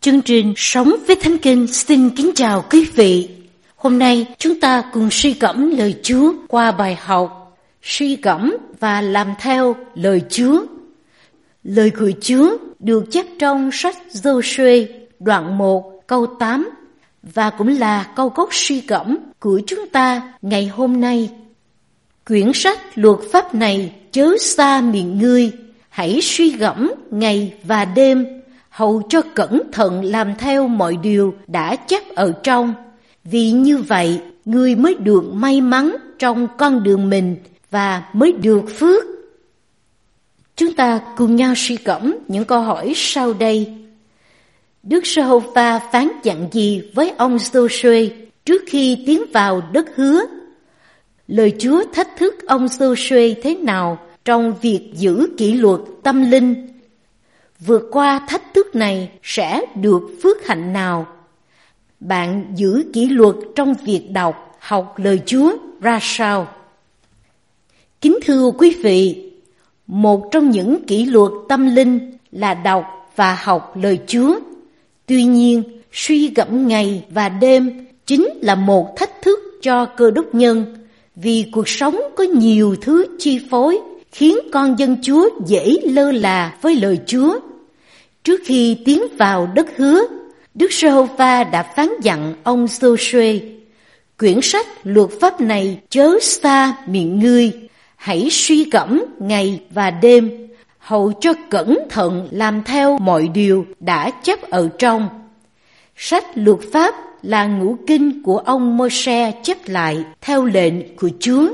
Chương trình Sống với Thánh Kinh xin kính chào quý vị. Hôm nay chúng ta cùng suy gẫm lời Chúa qua bài học Suy gẫm và làm theo lời Chúa. Lời của Chúa được chép trong sách Joshua đoạn 1 câu 8 và cũng là câu gốc suy gẫm của chúng ta ngày hôm nay. Quyển sách luật pháp này chớ xa miệng ngươi, hãy suy gẫm ngày và đêm, hầu cho cẩn thận làm theo mọi điều đã chép ở trong. Vì như vậy, người mới được may mắn trong con đường mình và mới được phước. Chúng ta cùng nhau suy cẩm những câu hỏi sau đây. Đức Giê-hô-va phán dặn gì với ông Joshua trước khi tiến vào đất hứa? Lời Chúa thách thức ông Joshua thế nào trong việc giữ kỷ luật tâm linh? Vượt qua thách thức này sẽ được phước hạnh nào? Bạn giữ kỷ luật trong việc đọc, học lời Chúa ra sao? Kính thưa quý vị, một trong những kỷ luật tâm linh là đọc và học lời Chúa. Tuy nhiên, suy gẫm ngày và đêm chính là một thách thức cho cơ đốc nhân vì cuộc sống có nhiều thứ chi phối khiến con dân Chúa dễ lơ là với lời Chúa. Trước khi tiến vào đất hứa, Đức Giê-hô-va đã phán dặn ông Giô-suê, quyển sách luật pháp này chớ xa miệng ngươi, hãy suy gẫm ngày và đêm, hầu cho cẩn thận làm theo mọi điều đã chép ở trong. Sách luật pháp là ngũ kinh của ông Môi-se chép lại theo lệnh của Chúa,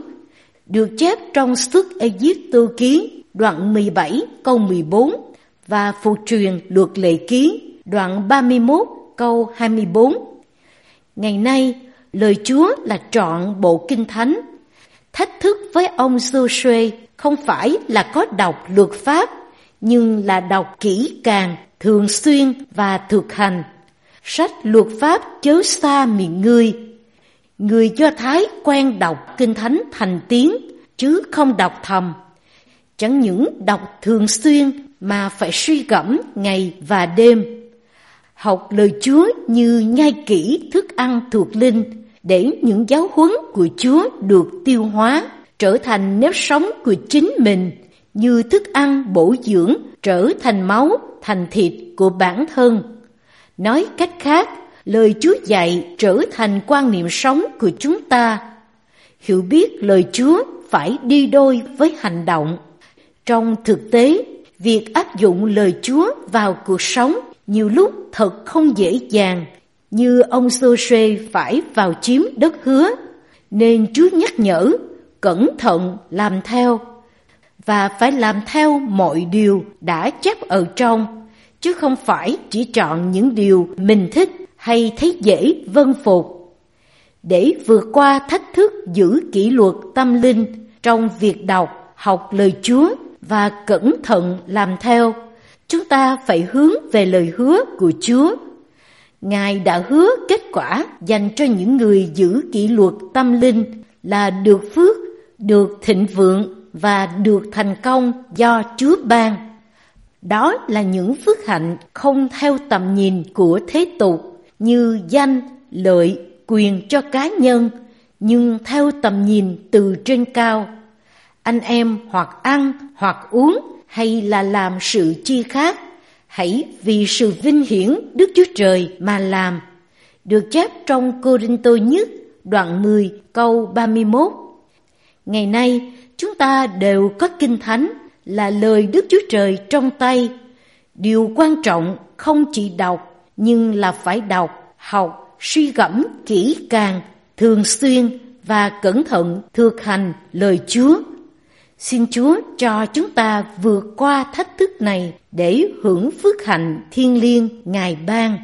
được chép trong Sức Ê-díp-tô ký đoạn 17 câu 14 và phụ truyền luật lệ ký đoạn 31 câu 24. Ngày nay, lời Chúa là trọn bộ kinh thánh. Thách thức với ông Joshua không phải là có đọc luật pháp, nhưng là đọc kỹ càng, thường xuyên và thực hành. Sách luật pháp chớ xa miệng ngươi. Người Do Thái quen đọc kinh thánh thành tiếng, chứ không đọc thầm. Chẳng những đọc thường xuyên mà phải suy gẫm ngày và đêm. Học lời Chúa như nhai kỹ thức ăn thuộc linh để những giáo huấn của Chúa được tiêu hóa, trở thành nếp sống của chính mình như thức ăn bổ dưỡng trở thành máu, thành thịt của bản thân. Nói cách khác, lời Chúa dạy trở thành quan niệm sống của chúng ta. Hiểu biết lời Chúa phải đi đôi với hành động. Trong thực tế, việc áp dụng lời Chúa vào cuộc sống nhiều lúc thật không dễ dàng, như ông Sô-sê phải vào chiếm đất hứa, nên Chúa nhắc nhở, cẩn thận làm theo, và phải làm theo mọi điều đã chép ở trong, chứ không phải chỉ chọn những điều mình thích hay thấy dễ vân phục. Để vượt qua thách thức giữ kỷ luật tâm linh trong việc đọc, học lời Chúa và cẩn thận làm theo, chúng ta phải hướng về lời hứa của Chúa. Ngài đã hứa kết quả dành cho những người giữ kỷ luật tâm linh là được phước, được thịnh vượng và được thành công do Chúa ban. Đó là những phước hạnh không theo tầm nhìn của thế tục như danh, lợi, quyền cho cá nhân, nhưng theo tầm nhìn từ trên cao. Anh em hoặc ăn hoặc uống hay là làm sự chi khác, hãy vì sự vinh hiển Đức Chúa Trời mà làm. Được chép trong Cô Rinh Tô nhất đoạn 10 câu 31. Ngày nay, chúng ta đều có kinh thánh là lời Đức Chúa Trời trong tay. Điều quan trọng không chỉ đọc, nhưng là phải đọc, học, suy gẫm kỹ càng, thường xuyên và cẩn thận thực hành lời Chúa. Xin Chúa cho chúng ta vượt qua thách thức này để hưởng phước hạnh thiên liêng Ngài ban.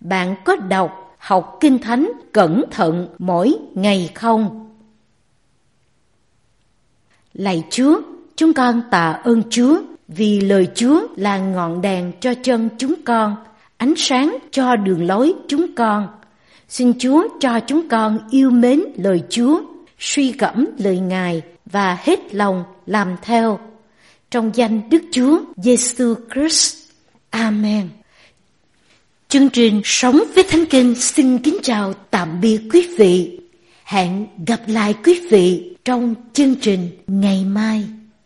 Bạn có đọc, học kinh thánh cẩn thận mỗi ngày không? Lạy Chúa, chúng con tạ ơn Chúa vì lời Chúa là ngọn đèn cho chân chúng con, ánh sáng cho đường lối chúng con. Xin Chúa cho chúng con yêu mến lời Chúa, suy gẫm lời Ngài và hết lòng làm theo. Trong danh Đức Chúa Giêsu Christ. Amen. Chương trình Sống với Thánh Kinh xin kính chào tạm biệt quý vị. Hẹn gặp lại quý vị trong chương trình ngày mai.